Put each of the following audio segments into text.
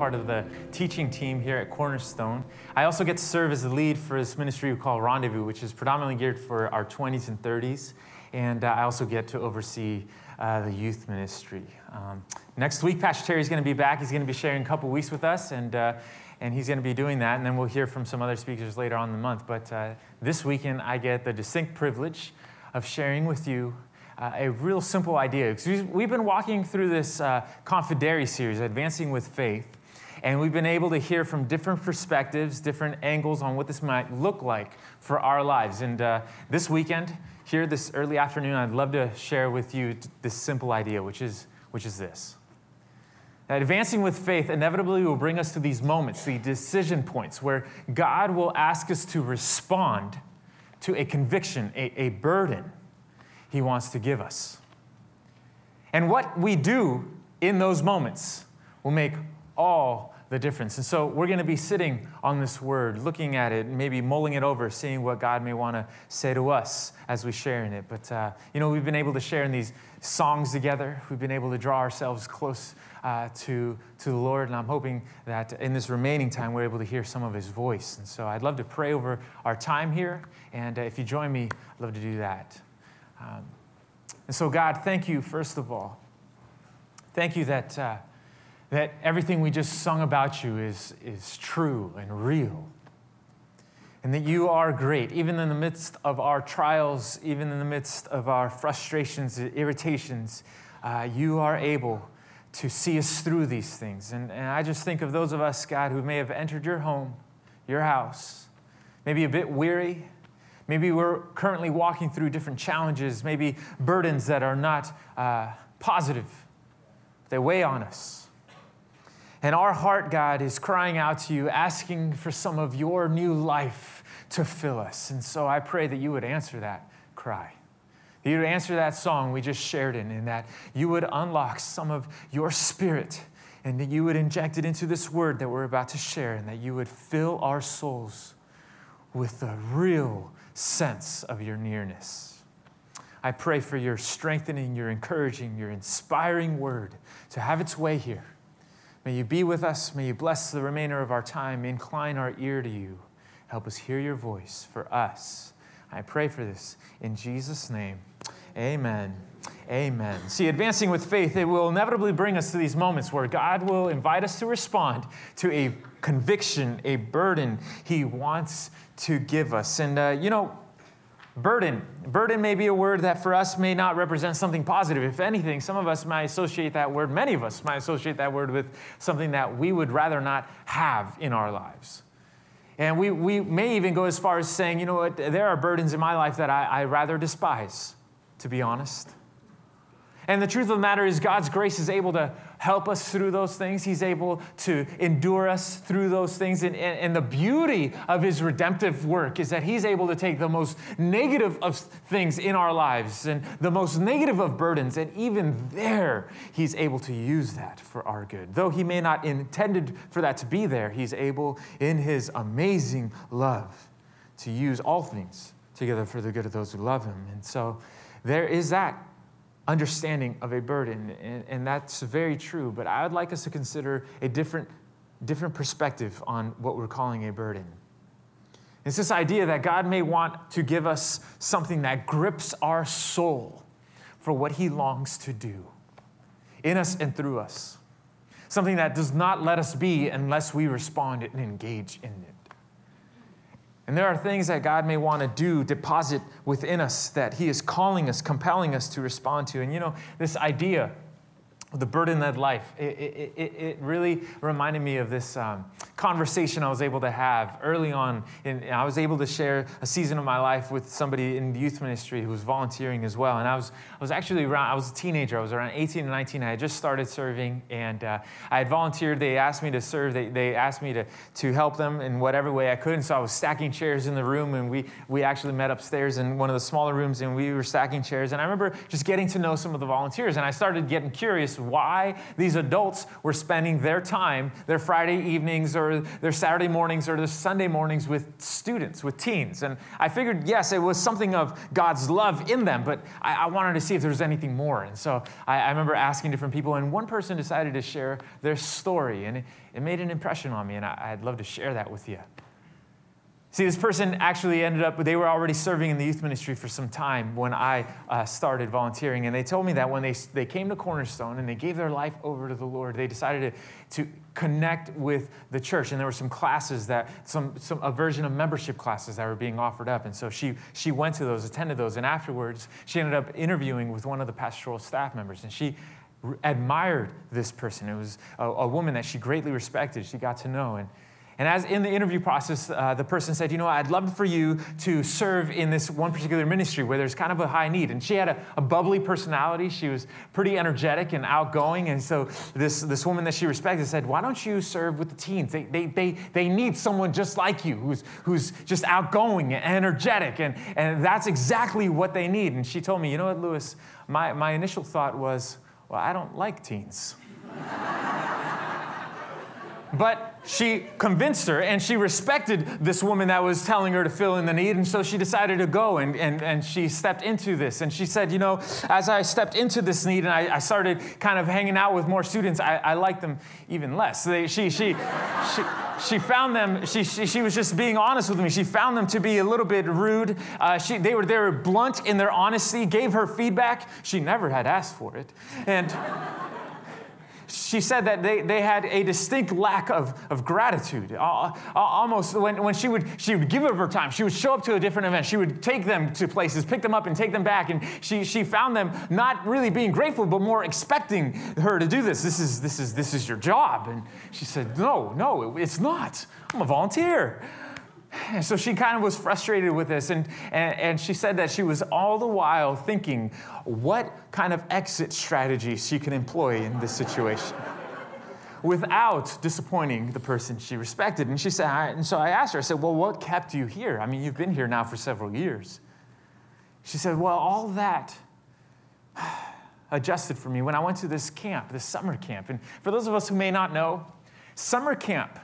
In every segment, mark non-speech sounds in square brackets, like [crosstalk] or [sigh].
Part of the teaching team here at Cornerstone. I also get to serve as the lead for this ministry we call Rendezvous, which is predominantly geared for our 20s and 30s. And uh, I also get to oversee uh, the youth ministry. Um, next week, Pastor Terry is going to be back. He's going to be sharing a couple weeks with us, and, uh, and he's going to be doing that. And then we'll hear from some other speakers later on in the month. But uh, this weekend, I get the distinct privilege of sharing with you uh, a real simple idea. We've been walking through this uh, series, Advancing with Faith, and we've been able to hear from different perspectives, different angles on what this might look like for our lives. And uh, this weekend, here this early afternoon, I'd love to share with you this simple idea, which is, which is this. That advancing with faith inevitably will bring us to these moments, the decision points, where God will ask us to respond to a conviction, a, a burden he wants to give us. And what we do in those moments will make all the difference. And so we're going to be sitting on this word, looking at it, maybe mulling it over, seeing what God may want to say to us as we share in it. But, uh, you know, we've been able to share in these songs together. We've been able to draw ourselves close uh, to, to the Lord. And I'm hoping that in this remaining time, we're able to hear some of his voice. And so I'd love to pray over our time here. And uh, if you join me, I'd love to do that. Um, and so, God, thank you, first of all. Thank you that, uh, that everything we just sung about you is, is true and real. And that you are great, even in the midst of our trials, even in the midst of our frustrations, irritations, uh, you are able to see us through these things. And, and I just think of those of us, God, who may have entered your home, your house, maybe a bit weary, Maybe we're currently walking through different challenges, maybe burdens that are not uh, positive, they weigh on us. And our heart, God, is crying out to you, asking for some of your new life to fill us. And so I pray that you would answer that cry. That you would answer that song we just shared in, and that you would unlock some of your spirit and that you would inject it into this word that we're about to share, and that you would fill our souls with the real sense of your nearness. I pray for your strengthening, your encouraging, your inspiring word to have its way here. May you be with us. May you bless the remainder of our time. Incline our ear to you. Help us hear your voice for us. I pray for this in Jesus' name. Amen. Amen. See, advancing with faith, it will inevitably bring us to these moments where God will invite us to respond to a conviction, a burden He wants to give us. And, uh, you know, burden. Burden may be a word that for us may not represent something positive. If anything, some of us might associate that word, many of us might associate that word with something that we would rather not have in our lives. And we, we may even go as far as saying, you know what, there are burdens in my life that I, I rather despise, to be honest. And the truth of the matter is, God's grace is able to help us through those things. He's able to endure us through those things. And, and, and, the beauty of His redemptive work is that He's able to take the most negative of things in our lives and the most negative of burdens, and even there, He's able to use that for our good. Though He may not intended for that to be there, He's able, in His amazing love, to use all things together for the good of those who love Him. And so there is that understanding of a burden, and, and that's very true. But I would like us to consider a different, different perspective on what we're calling a burden. It's this idea that God may want to give us something that grips our soul for what He longs to do in us and through us. Something that does not let us be unless we respond and engage in it. And there are things that God may want to do, deposit within us that He is calling us, compelling us to respond to. And you know, this idea the burden led life. It, it, it, it, really reminded me of this um, conversation I was able to have early on. In, I was able to share a season of my life with somebody in the youth ministry who was volunteering as well. And I was, I was actually around, I was a teenager. I was around 18 and 19. I had just started serving and uh, I had volunteered. They asked me to serve, they, they asked me to, to help them in whatever way I could. And so I was stacking chairs in the room and we, we actually met upstairs in one of the smaller rooms and we were stacking chairs. And I remember just getting to know some of the volunteers and I started getting curious why these adults were spending their time, their Friday evenings or their Saturday mornings or their Sunday mornings with students, with teens. And I figured, yes, it was something of God's love in them, but I, I wanted to see if there was anything more. And so I, I, remember asking different people, and one person decided to share their story, and it, it made an impression on me, and I, I'd love to share that with you. See, this person actually ended up, they were already serving in the youth ministry for some time when I uh, started volunteering. And they told me that when they, they came to Cornerstone and they gave their life over to the Lord, they decided to, to connect with the church. And there were some classes that, some, some, a version of membership classes that were being offered up. And so she, she went to those, attended those. And afterwards, she ended up interviewing with one of the pastoral staff members. And she admired this person. It was a, a woman that she greatly respected, she got to know. And and as in the interview process, uh, the person said, You know, I'd love for you to serve in this one particular ministry where there's kind of a high need. And she had a, a bubbly personality. She was pretty energetic and outgoing. And so this, this woman that she respected said, Why don't you serve with the teens? They, they, they, they need someone just like you who's, who's just outgoing and energetic. And, and that's exactly what they need. And she told me, You know what, Lewis? My, my initial thought was, Well, I don't like teens. [laughs] but she convinced her and she respected this woman that was telling her to fill in the need. And so she decided to go and, and, and she stepped into this. And she said, You know, as I stepped into this need and I, I started kind of hanging out with more students, I, I liked them even less. They, she, she, she, she found them, she, she, she, was just being honest with me. She found them to be a little bit rude. Uh, she, they, were, they were blunt in their honesty, gave her feedback. She never had asked for it. And she said that they, they had a distinct lack of, of gratitude. Almost when, when she, would, she would give of her time, she would show up to a different event. She would take them to places, pick them up, and take them back. And she, she found them not really being grateful, but more expecting her to do this. This is, this is, this is your job. And she said, No, no, it's not. I'm a volunteer. [laughs] So she kind of was frustrated with this, and, and, and, she said that she was all the while thinking what kind of exit strategy she could employ in this situation [laughs] without disappointing the person she respected. And she said, and so I asked her, I said, Well, what kept you here? I mean, you've been here now for several years. She said, Well, all that [sighs] adjusted for me when I went to this camp, this summer camp. And for those of us who may not know, summer camp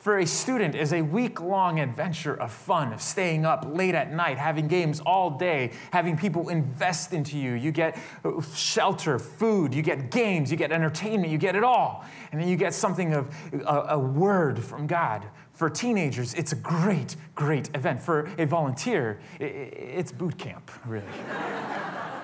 for a student is a week long adventure of fun, of staying up late at night, having games all day, having people invest into you. You get uh, shelter, food, you get games, you get entertainment, you get it all. And then you get something of a, a word from God. For teenagers, it's a great, great event. For a volunteer, it's boot camp, really [laughs]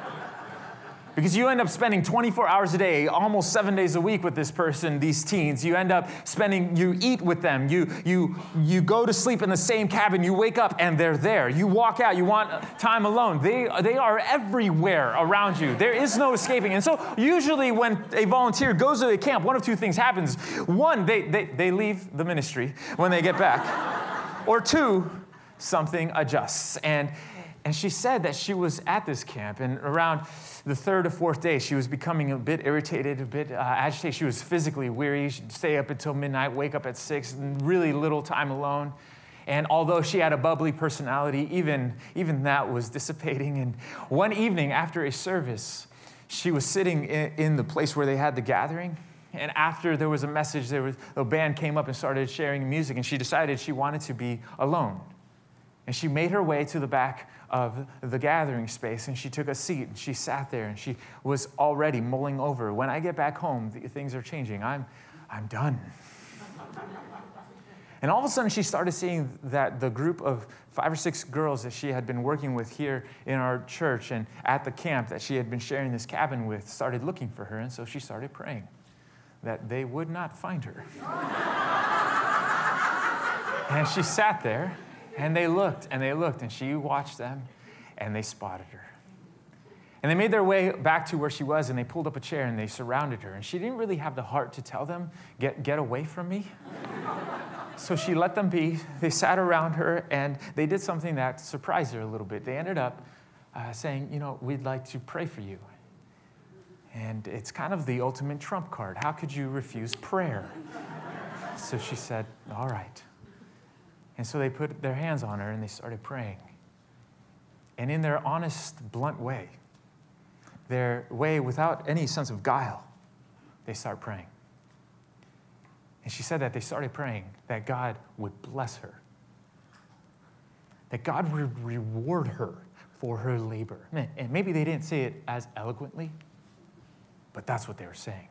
because you end up spending 24 hours a day, almost seven days a week with this person, these teens. You end up spending, you eat with them, you, you, you go to sleep in the same cabin, you wake up and they're there. You walk out, you want time alone. They, they are everywhere around you. There is no escaping. And so, usually, when a volunteer goes to a camp, one of two things happens. One, they, they, they leave the ministry when they get back, or two, something adjusts. And, and she said that she was at this camp, and around the third or fourth day, she was becoming a bit irritated, a bit uh, agitated. She was physically weary. She'd stay up until midnight, wake up at six, really little time alone. And although she had a bubbly personality, even, even that was dissipating. And one evening after a service, she was sitting in, in the place where they had the gathering. And after there was a message, there was, the band came up and started sharing music, and she decided she wanted to be alone. And she made her way to the back of the gathering space and she took a seat and she sat there and she was already mulling over. When i get back home things are changing. I'm i'm done. [laughs] And all of a sudden she started seeing that the group of five or six girls that she had been working with here in our church and at the camp that she had been sharing this cabin with started looking for her and so she started praying that they would not find her. [laughs] And she sat there and they looked and they looked, and she watched them and they spotted her. And they made their way back to where she was and they pulled up a chair and they surrounded her. And she didn't really have the heart to tell them, Get, get away from me. [laughs] so she let them be. They sat around her and they did something that surprised her a little bit. They ended up uh, saying, You know, we'd like to pray for you. And it's kind of the ultimate trump card. How could you refuse prayer? [laughs] so she said, All right. And so they put their hands on her and they started praying. And in their honest, blunt way, their way without any sense of guile, they start praying. And she said that they started praying that God would bless her, that God would reward her for her labor. And maybe they didn't say it as eloquently, but that's what they were saying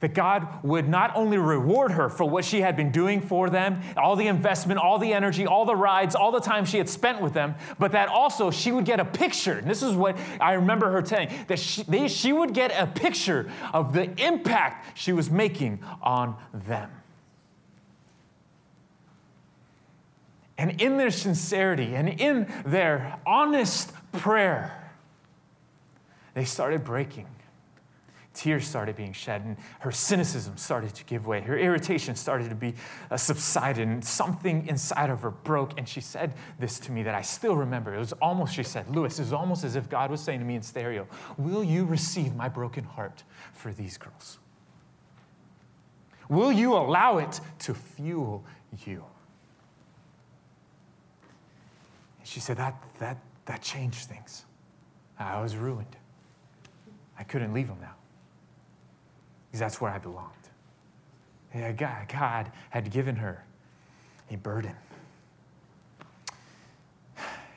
that God would not only reward her for what she had been doing for them, all the investment, all the energy, all the rides, all the time she had spent with them, but that also she would get a picture. And this is what I remember her saying that she, they, she would get a picture of the impact she was making on them. And in their sincerity and in their honest prayer, they started breaking tears started being shed and her cynicism started to give way. Her irritation started to be uh, subsided and something inside of her broke. And she said this to me that i still remember. It was almost she said lewis it was almost as if god was saying to me in stereo will you receive my broken heart for these girls? Will you allow it to fuel you and she said that that that changed things. I was ruined. I couldn't leave him now because that's where I belonged. Yeah, God, God had given her a burden.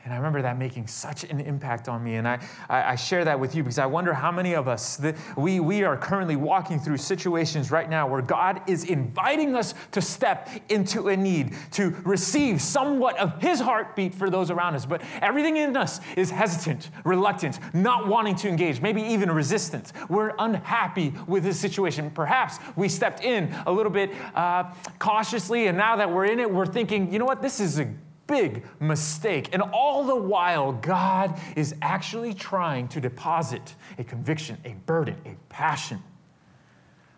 And I remember that making such an impact on me. And I, I, share that with you because I wonder how many of us, that we, we are currently walking through situations right now where God is inviting us to step into a need, to receive somewhat of His heartbeat for those around us. But everything in us is hesitant, reluctant, not wanting to engage, maybe even resistant. We're unhappy with this situation. Perhaps we stepped in a little bit uh, cautiously, and now that we're in it, we're thinking, you know what, this is a big mistake. And all the while, God is actually trying to deposit a conviction, a burden, a passion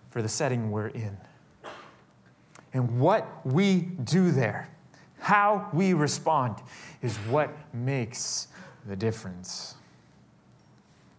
for the setting we're in. And what we do there, how we respond, is what makes the difference.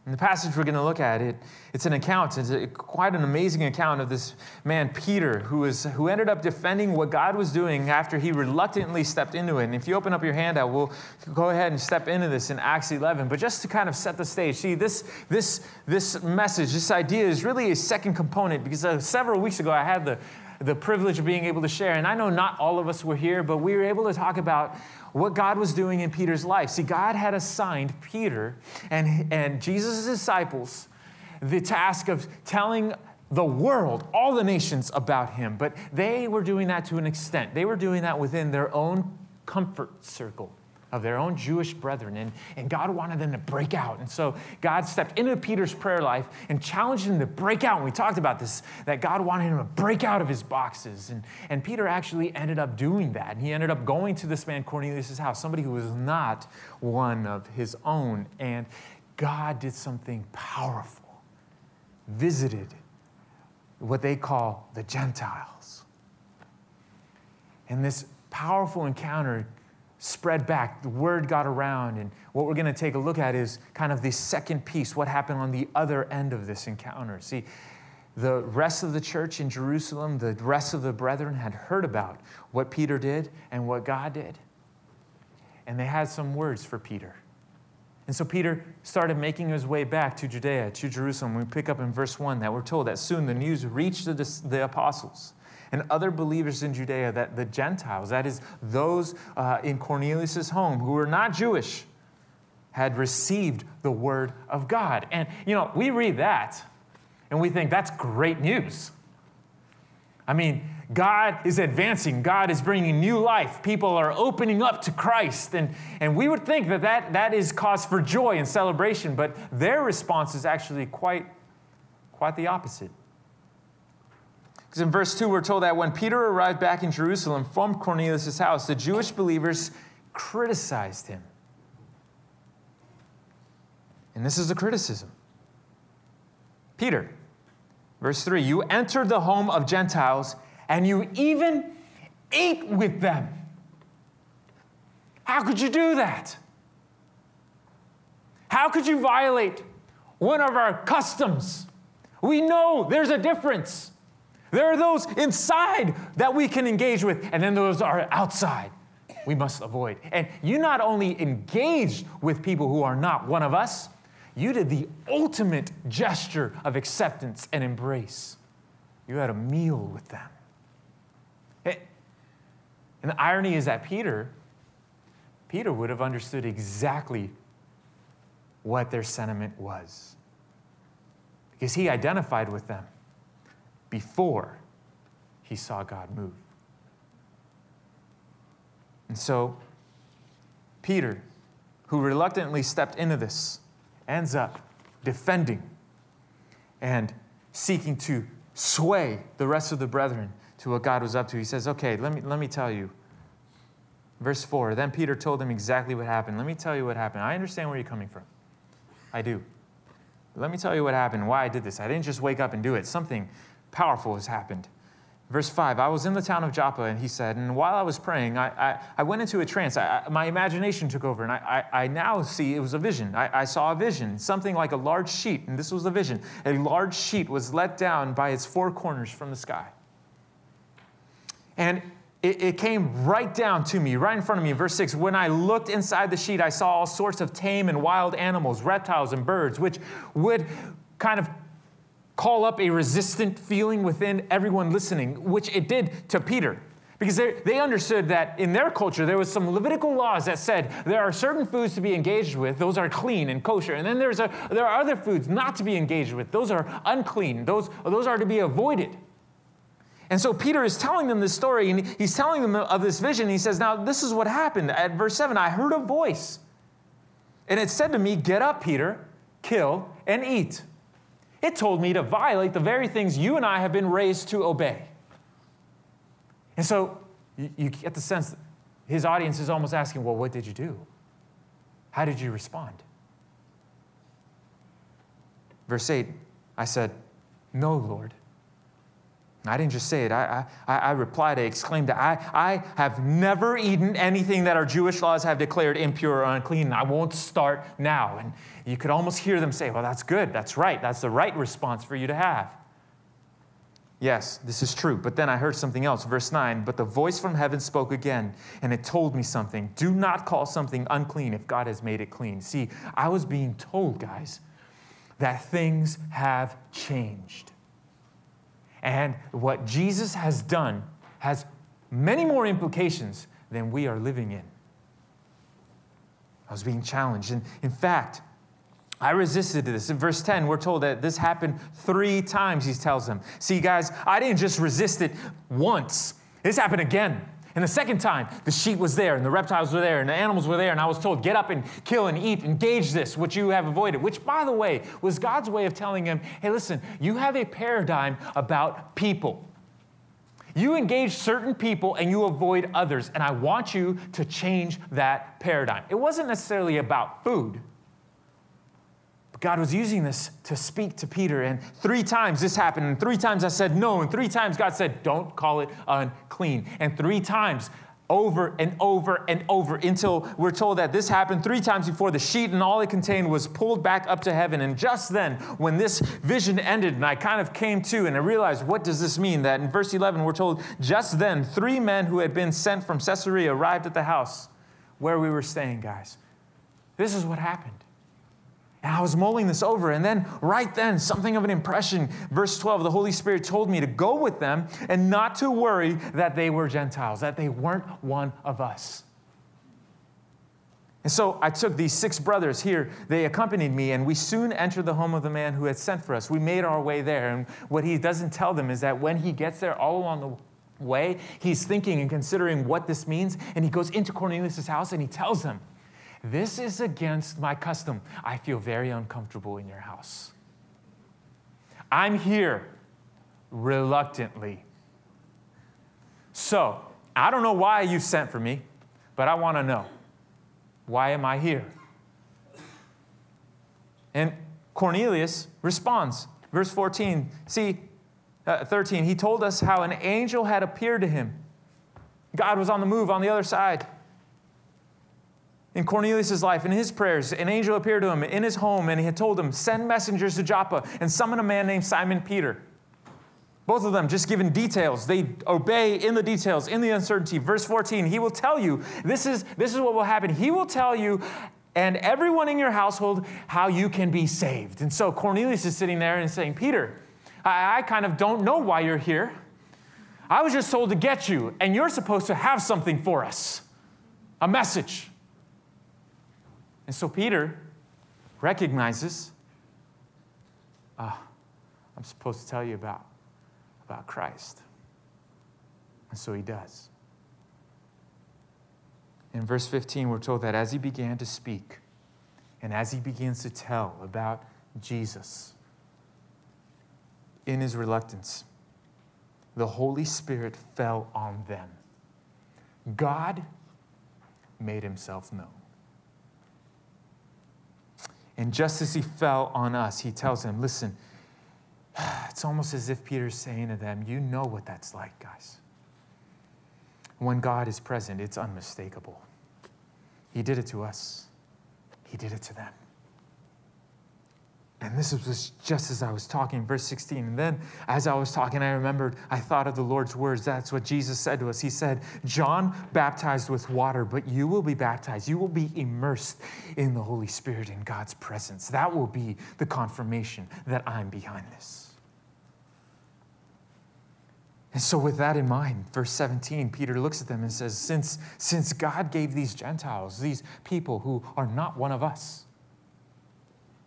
In the passage we're going to look at, it, it's an account, it's a, quite an amazing account of this man, Peter, who, was, who ended up defending what God was doing after he reluctantly stepped into it. And if you open up your handout, we'll go ahead and step into this in Acts 11. But just to kind of set the stage, see, this, this, this message, this idea is really a second component because uh, several weeks ago I had the, the privilege of being able to share. And I know not all of us were here, but we were able to talk about what God was doing in Peter's life. See, God had assigned Peter and, and Jesus' disciples the task of telling the world, all the nations about him. But they were doing that to an extent. They were doing that within their own comfort circle of their own Jewish brethren. And, and God wanted them to break out. And so God stepped into Peter's prayer life and challenged him to break out. And we talked about this, that God wanted him to break out of his boxes. And, and Peter actually ended up doing that. And he ended up going to this man Cornelius' house, somebody who was not one of his own. And God did something powerful, visited what they call the Gentiles. And this powerful encounter spread back. The word got around. And what we're going to take a look at is kind of the second piece what happened on the other end of this encounter. See, the rest of the church in Jerusalem, the rest of the brethren had heard about what Peter did and what God did. And they had some words for Peter. And so Peter started making his way back to Judea, to Jerusalem. We pick up in verse 1 that we're told that soon the news reached the, the apostles and other believers in Judea that the Gentiles, that is, those uh, in Cornelius' home who were not Jewish, had received the word of God. And, you know, we read that and we think that's great news. I mean, God is advancing. God is bringing new life. People are opening up to Christ. And, and we would think that, that that is cause for joy and celebration, but their response is actually quite, quite the opposite. Because in verse 2, we're told that when Peter arrived back in Jerusalem from Cornelius' house, the Jewish believers criticized him. And this is a criticism. Peter, verse 3 You entered the home of Gentiles and you even ate with them. How could you do that? How could you violate one of our customs? We know there's a difference. There are those inside that we can engage with, and then those are outside we must avoid. And you not only engaged with people who are not one of us, you did the ultimate gesture of acceptance and embrace. You had a meal with them. And the irony is that Peter, Peter would have understood exactly what their sentiment was. Because he identified with them before he saw God move. And so, Peter, who reluctantly stepped into this, ends up defending and seeking to sway the rest of the brethren to what God was up to. He says, Okay, let me, let me tell you. Verse 4 Then Peter told him exactly what happened. Let me tell you what happened. I understand where you're coming from. I do. But let me tell you what happened, why I did this. I didn't just wake up and do it, something powerful has happened. Verse 5 I was in the town of Joppa, and he said, and while I was praying, I, I, I went into a trance. I, my imagination took over, and I, I, now see it was a vision. I, saw a vision, something like a large sheet, and this was the vision. A large sheet was let down by its four corners from the sky. And it, it, came right down to me, right in front of me. Verse 6 When I looked inside the sheet, I saw all sorts of tame and wild animals, reptiles, and birds, which would kind of call up a resistant feeling within everyone listening, which it did to Peter. Because they they understood that in their culture, there was some Levitical laws that said there are certain foods to be engaged with, those are clean and kosher. And then there's a, there are other foods not to be engaged with, those are unclean, those, those are to be avoided. And so Peter is telling them this story, and he's telling them of this vision. He says, Now, this is what happened. At verse 7, I heard a voice, and it said to me, Get up, Peter, kill and eat. It told me to violate the very things you and I have been raised to obey. And so you, get the sense his audience is almost asking, Well, what did you do? How did you respond? Verse 8, I said, No, Lord. I didn't just say it. I, I, I replied, I exclaimed, I, I have never eaten anything that our Jewish laws have declared impure or unclean, I won't start now. And you could almost hear them say, Well, that's good. That's right. That's the right response for you to have. Yes, this is true. But then I heard something else. Verse 9, but the voice from heaven spoke again, and it told me something. Do not call something unclean if God has made it clean. See, I was being told, guys, that things have changed. And what Jesus has done has many more implications than we are living in. I was being challenged. And in fact, I resisted this. In verse 10, we're told that this happened three times, he tells them. See, guys, I didn't just resist it once, this happened again. And the second time, the sheep was there, and the reptiles were there, and the animals were there, and I was told, get up and kill and eat, engage this, which you have avoided, which, by the way, was God's way of telling him, hey, listen, you have a paradigm about people. You engage certain people and you avoid others, and I want you to change that paradigm. It wasn't necessarily about food, God was using this to speak to Peter. And three times this happened. And three times I said no. And three times God said, don't call it unclean. And three times, over and over and over until we're told that this happened three times before the sheet and all it contained was pulled back up to heaven. And just then, when this vision ended, and I kind of came to and I realized, what does this mean? That in verse 11, we're told, just then, three men who had been sent from Caesarea arrived at the house where we were staying, guys. This is what happened. And I was mulling this over, and then right then, something of an impression. Verse 12, the Holy Spirit told me to go with them and not to worry that they were Gentiles, that they weren't one of us. And so I took these six brothers here. They accompanied me, and we soon entered the home of the man who had sent for us. We made our way there. And what he doesn't tell them is that when he gets there, all along the way, he's thinking and considering what this means. And he goes into Cornelius' house and he tells them, this is against my custom. I feel very uncomfortable in your house. I'm here reluctantly. So, I don't know why you sent for me, but I want to know why am I here? And Cornelius responds, verse 14. See, uh, 13, he told us how an angel had appeared to him. God was on the move on the other side in Cornelius' life, in his prayers, an angel appeared to him in his home and he had told him, Send messengers to Joppa and summon a man named Simon Peter. Both of them just given details. They obey in the details, in the uncertainty. Verse 14, he will tell you, this is, this is what will happen. He will tell you and everyone in your household how you can be saved. And so Cornelius is sitting there and saying, Peter, I, I kind of don't know why you're here. I was just told to get you, and you're supposed to have something for us a message. And so Peter recognizes, ah, I'm supposed to tell you about, about Christ. And so he does. In verse 15, we're told that as he began to speak and as he begins to tell about Jesus, in his reluctance, the Holy Spirit fell on them. God made himself known. And just as he fell on us, he tells them, listen, [sighs] it's almost as if Peter's saying to them, you know what that's like, guys. When God is present, it's unmistakable. He did it to us, He did it to them. And this was just as I was talking, verse 16. And then as I was talking, I remembered, I thought of the Lord's words. That's what Jesus said to us. He said, John baptized with water, but you will be baptized. You will be immersed in the Holy Spirit in God's presence. That will be the confirmation that I'm behind this. And so, with that in mind, verse 17, Peter looks at them and says, Since, since God gave these Gentiles, these people who are not one of us,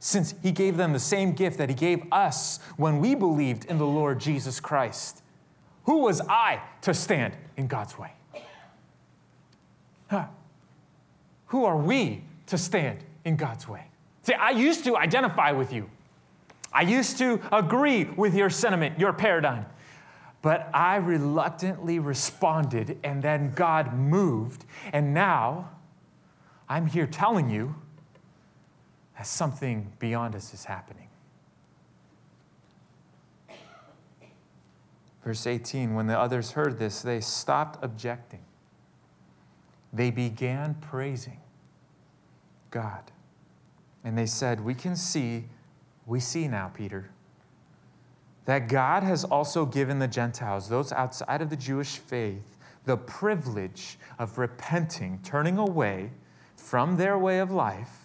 since he gave them the same gift that he gave us when we believed in the Lord Jesus Christ, who was I to stand in God's way? Huh. Who are we to stand in God's way? See, I used to identify with you. I used to agree with your sentiment, your paradigm. But I reluctantly responded, and then God moved. And now I'm here telling you that something beyond us is happening. Verse 18 When the others heard this, they stopped objecting. They began praising God. And they said, We can see, we see now, Peter that God has also given the Gentiles, those outside of the Jewish faith, the privilege of repenting, turning away from their way of life,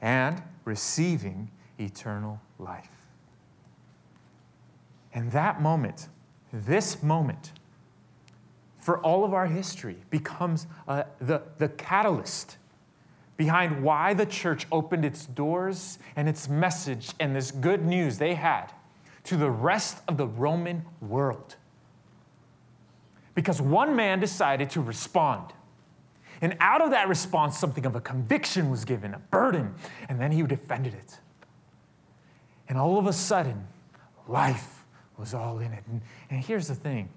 and receiving eternal life. And that moment, this moment, for all of our history, becomes uh, the, the catalyst behind why the church opened its doors and its message and this good news they had to the rest of the Roman world. Because one man decided to respond. And out of that response, something of a conviction was given, a burden, and then he defended it. And all of a sudden, life was all in it. And, and here's the thing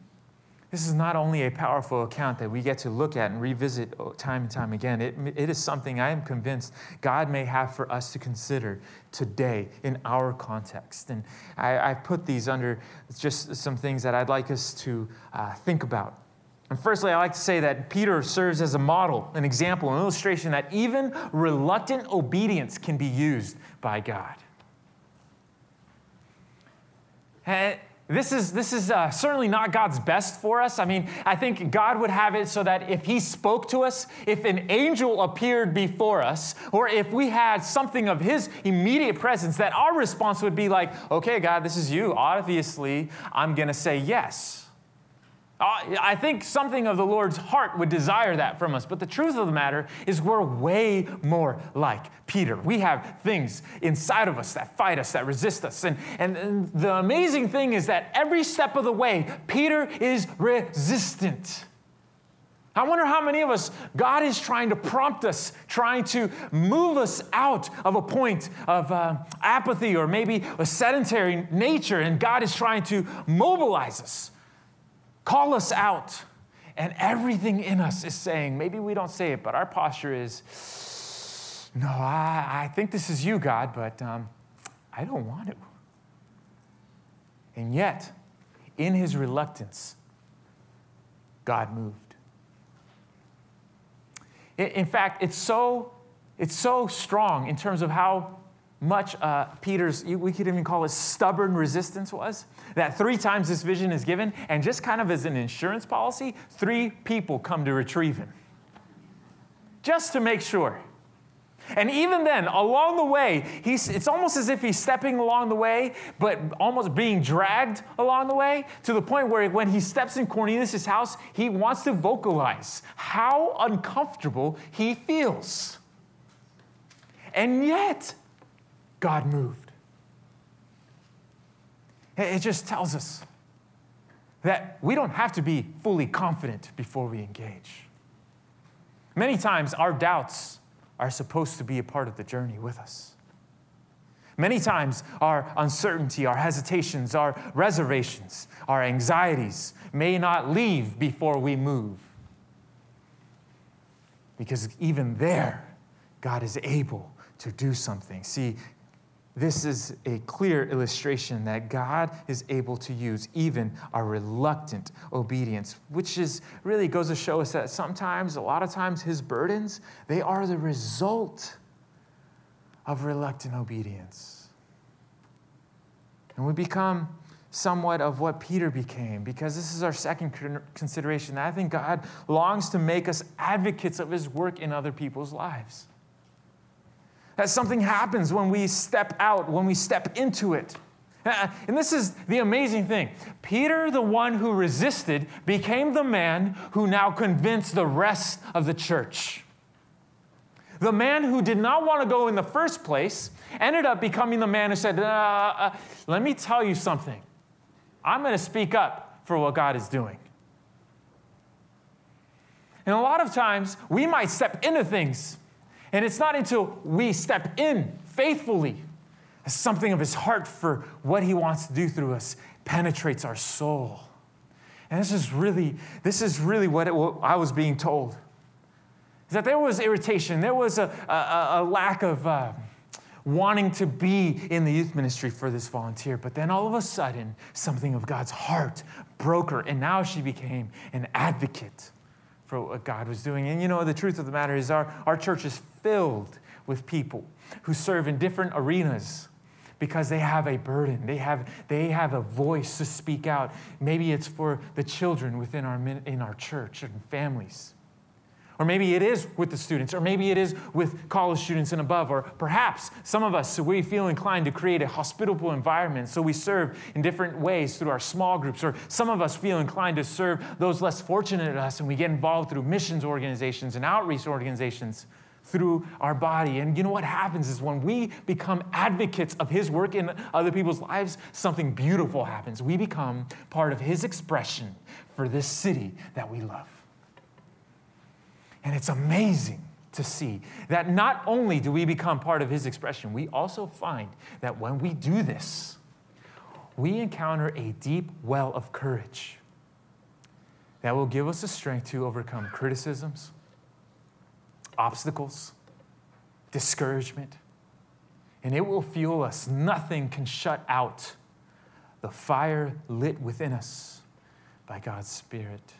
this is not only a powerful account that we get to look at and revisit time and time again, it, it is something I am convinced God may have for us to consider today in our context. And I, I put these under just some things that I'd like us to uh, think about. And firstly, I like to say that Peter serves as a model, an example, an illustration that even reluctant obedience can be used by God. This is, this is uh, certainly not God's best for us. I mean, I think God would have it so that if He spoke to us, if an angel appeared before us, or if we had something of His immediate presence, that our response would be like, okay, God, this is you. Obviously, I'm going to say yes. I think something of the Lord's heart would desire that from us. But the truth of the matter is, we're way more like Peter. We have things inside of us that fight us, that resist us. And, and, and the amazing thing is that every step of the way, Peter is resistant. I wonder how many of us, God is trying to prompt us, trying to move us out of a point of uh, apathy or maybe a sedentary nature, and God is trying to mobilize us call us out. And everything in us is saying, maybe we don't say it, but our posture is, no, I, I think this is you, God, but um, I don't want to. And yet, in his reluctance, God moved. In fact, it's so, it's so strong in terms of how much uh, Peter's, we could even call it stubborn resistance was. That three times this vision is given, and just kind of as an insurance policy, three people come to retrieve him. Just to make sure. And even then, along the way, he's, it's almost as if he's stepping along the way, but almost being dragged along the way to the point where when he steps in Cornelius' house, he wants to vocalize how uncomfortable he feels. And yet, God moved. It just tells us that we don't have to be fully confident before we engage. Many times, our doubts are supposed to be a part of the journey with us. Many times, our uncertainty, our hesitations, our reservations, our anxieties may not leave before we move. Because even there, God is able to do something. See, this is a clear illustration that God is able to use even our reluctant obedience, which is really goes to show us that sometimes, a lot of times, his burdens, they are the result of reluctant obedience. And we become somewhat of what Peter became, because this is our second consideration. I think God longs to make us advocates of his work in other people's lives. That something happens when we step out, when we step into it. Uh, and this is the amazing thing. Peter, the one who resisted, became the man who now convinced the rest of the church. The man who did not want to go in the first place ended up becoming the man who said, uh, uh, Let me tell you something. I'm going to speak up for what God is doing. And a lot of times, we might step into things and it's not until we step in faithfully, as something of his heart for what he wants to do through us penetrates our soul. And this is really, this is really what, it, what I was being told. Is that there was irritation, there was a, a, a lack of uh, wanting to be in the youth ministry for this volunteer. But then all of a sudden, something of God's heart broke her, and now she became an advocate for what God was doing. And you know, the truth of the matter is, our, our church is filled with people who serve in different arenas because they have a burden. They have, they have a voice to speak out. Maybe it's for the children within our, in our church and families. Or maybe it is with the students, or maybe it is with college students and above, or perhaps some of us, we feel inclined to create a hospitable environment, so we serve in different ways through our small groups, or some of us feel inclined to serve those less fortunate than us, and we get involved through missions organizations and outreach organizations through our body. And you know what happens is when we become advocates of His work in other people's lives, something beautiful happens. We become part of His expression for this city that we love. And it's amazing to see that not only do we become part of his expression, we also find that when we do this, we encounter a deep well of courage that will give us the strength to overcome criticisms, obstacles, discouragement, and it will fuel us. Nothing can shut out the fire lit within us by God's Spirit.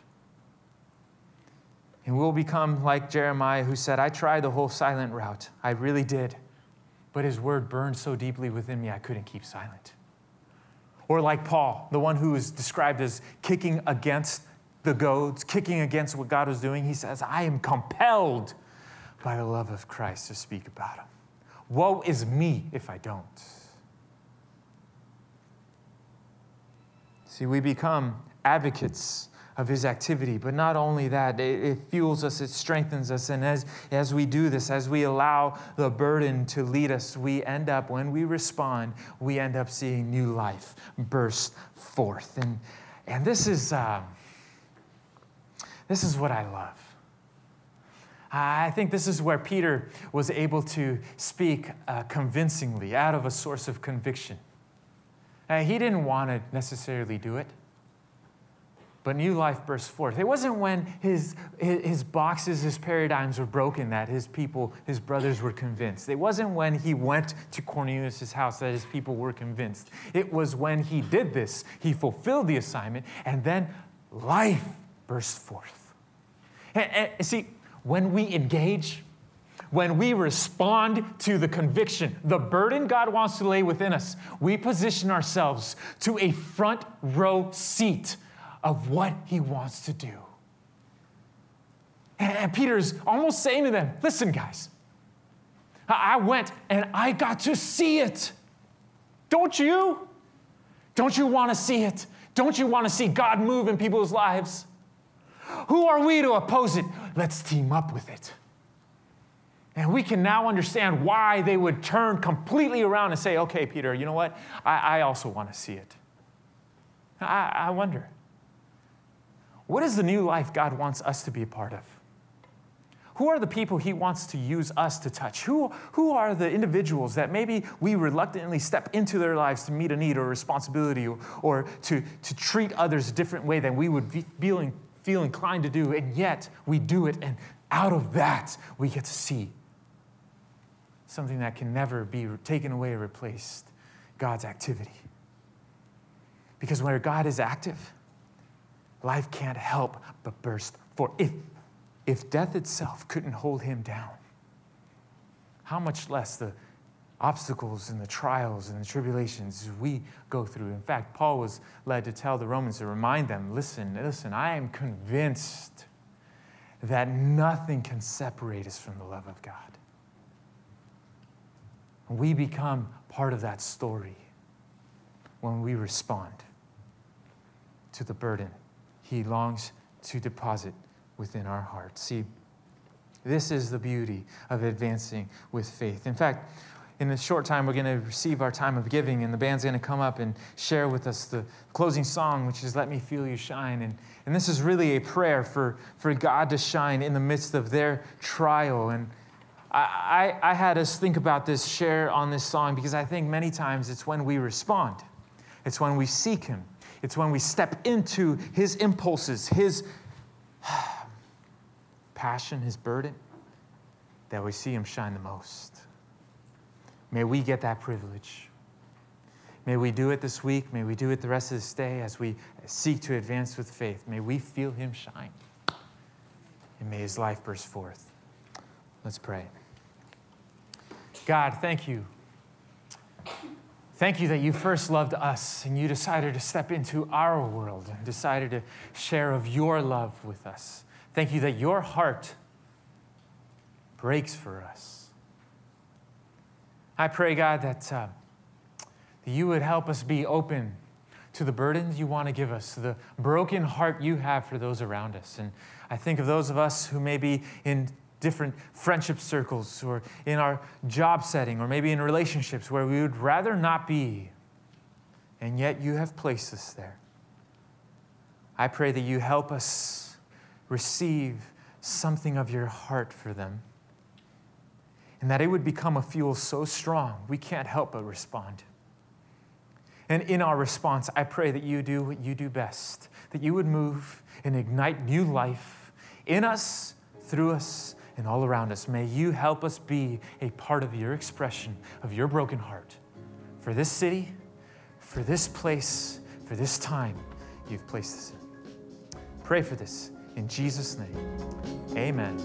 And we'll become like Jeremiah, who said, I tried the whole silent route. I really did. But his word burned so deeply within me, I couldn't keep silent. Or like Paul, the one who is described as kicking against the goads, kicking against what God was doing, he says, I am compelled by the love of Christ to speak about him. Woe is me if I don't. See, we become advocates of his activity. But not only that, it, it, fuels us, it strengthens us. And as, as we do this, as we allow the burden to lead us, we end up, when we respond, we end up seeing new life burst forth. And, and this is, uh, this is what I love. I think this is where Peter was able to speak uh, convincingly out of a source of conviction. Uh, he didn't want to necessarily do it but new life burst forth. It wasn't when his, his boxes, his paradigms were broken that his people, his brothers were convinced. It wasn't when he went to Cornelius' house that his people were convinced. It was when he did this, he fulfilled the assignment, and then life burst forth. And, and see, when we engage, when we respond to the conviction, the burden God wants to lay within us, we position ourselves to a front row seat of what he wants to do. And Peter's almost saying to them, listen, guys, I went and I got to see it. Don't you? Don't you want to see it? Don't you want to see God move in people's lives? Who are we to oppose it? Let's team up with it. And we can now understand why they would turn completely around and say, okay, Peter, you know what? I, I also want to see it. I, I wonder, what is the new life God wants us to be a part of? Who are the people he wants to use us to touch? Who, who are the individuals that maybe we reluctantly step into their lives to meet a need or a responsibility or, or to, to treat others a different way than we would be feeling, feel inclined to do, and yet we do it, and out of that, we get to see something that can never be taken away or replaced God's activity. Because where God is active, life can't help but burst forth. If if death itself couldn't hold him down, how much less the obstacles and the trials and the tribulations we go through. In fact, Paul was led to tell the Romans to remind them listen, listen, I am convinced that nothing can separate us from the love of God. We become part of that story when we respond to the burden he longs to deposit within our hearts. See, this is the beauty of advancing with faith. In fact, in a short time, we're going to receive our time of giving, and the band's going to come up and share with us the closing song, which is Let Me Feel You Shine. And, and this is really a prayer for, for God to shine in the midst of their trial. And I, I, I had us think about this, share on this song, because I think many times it's when we respond, it's when we seek Him, it's when we step into His impulses, His [sighs] passion, his burden, that we see him shine the most. May we get that privilege. May we do it this week. May we do it the rest of this day as we seek to advance with faith. May we feel him shine. And may his life burst forth. Let's pray. God, thank you. Thank you that you first loved us and you decided to step into our world and decided to share of your love with us. Thank you that your heart breaks for us. I pray, God, that, uh, that you would help us be open to the burdens you want to give us, to the broken heart you have for those around us. And I think of those of us who may be in different friendship circles or in our job setting or maybe in relationships where we would rather not be, and yet you have placed us there. I pray that you help us receive something of your heart for them. And that it would become a fuel so strong, we can't help but respond. And in our response, I pray that you do what you do best, that you would move and ignite new life in us, through us, and all around us. May you help us be a part of your expression of your broken heart for this city, for this place, for this time you've placed us in. Pray for this in Jesus' name, amen.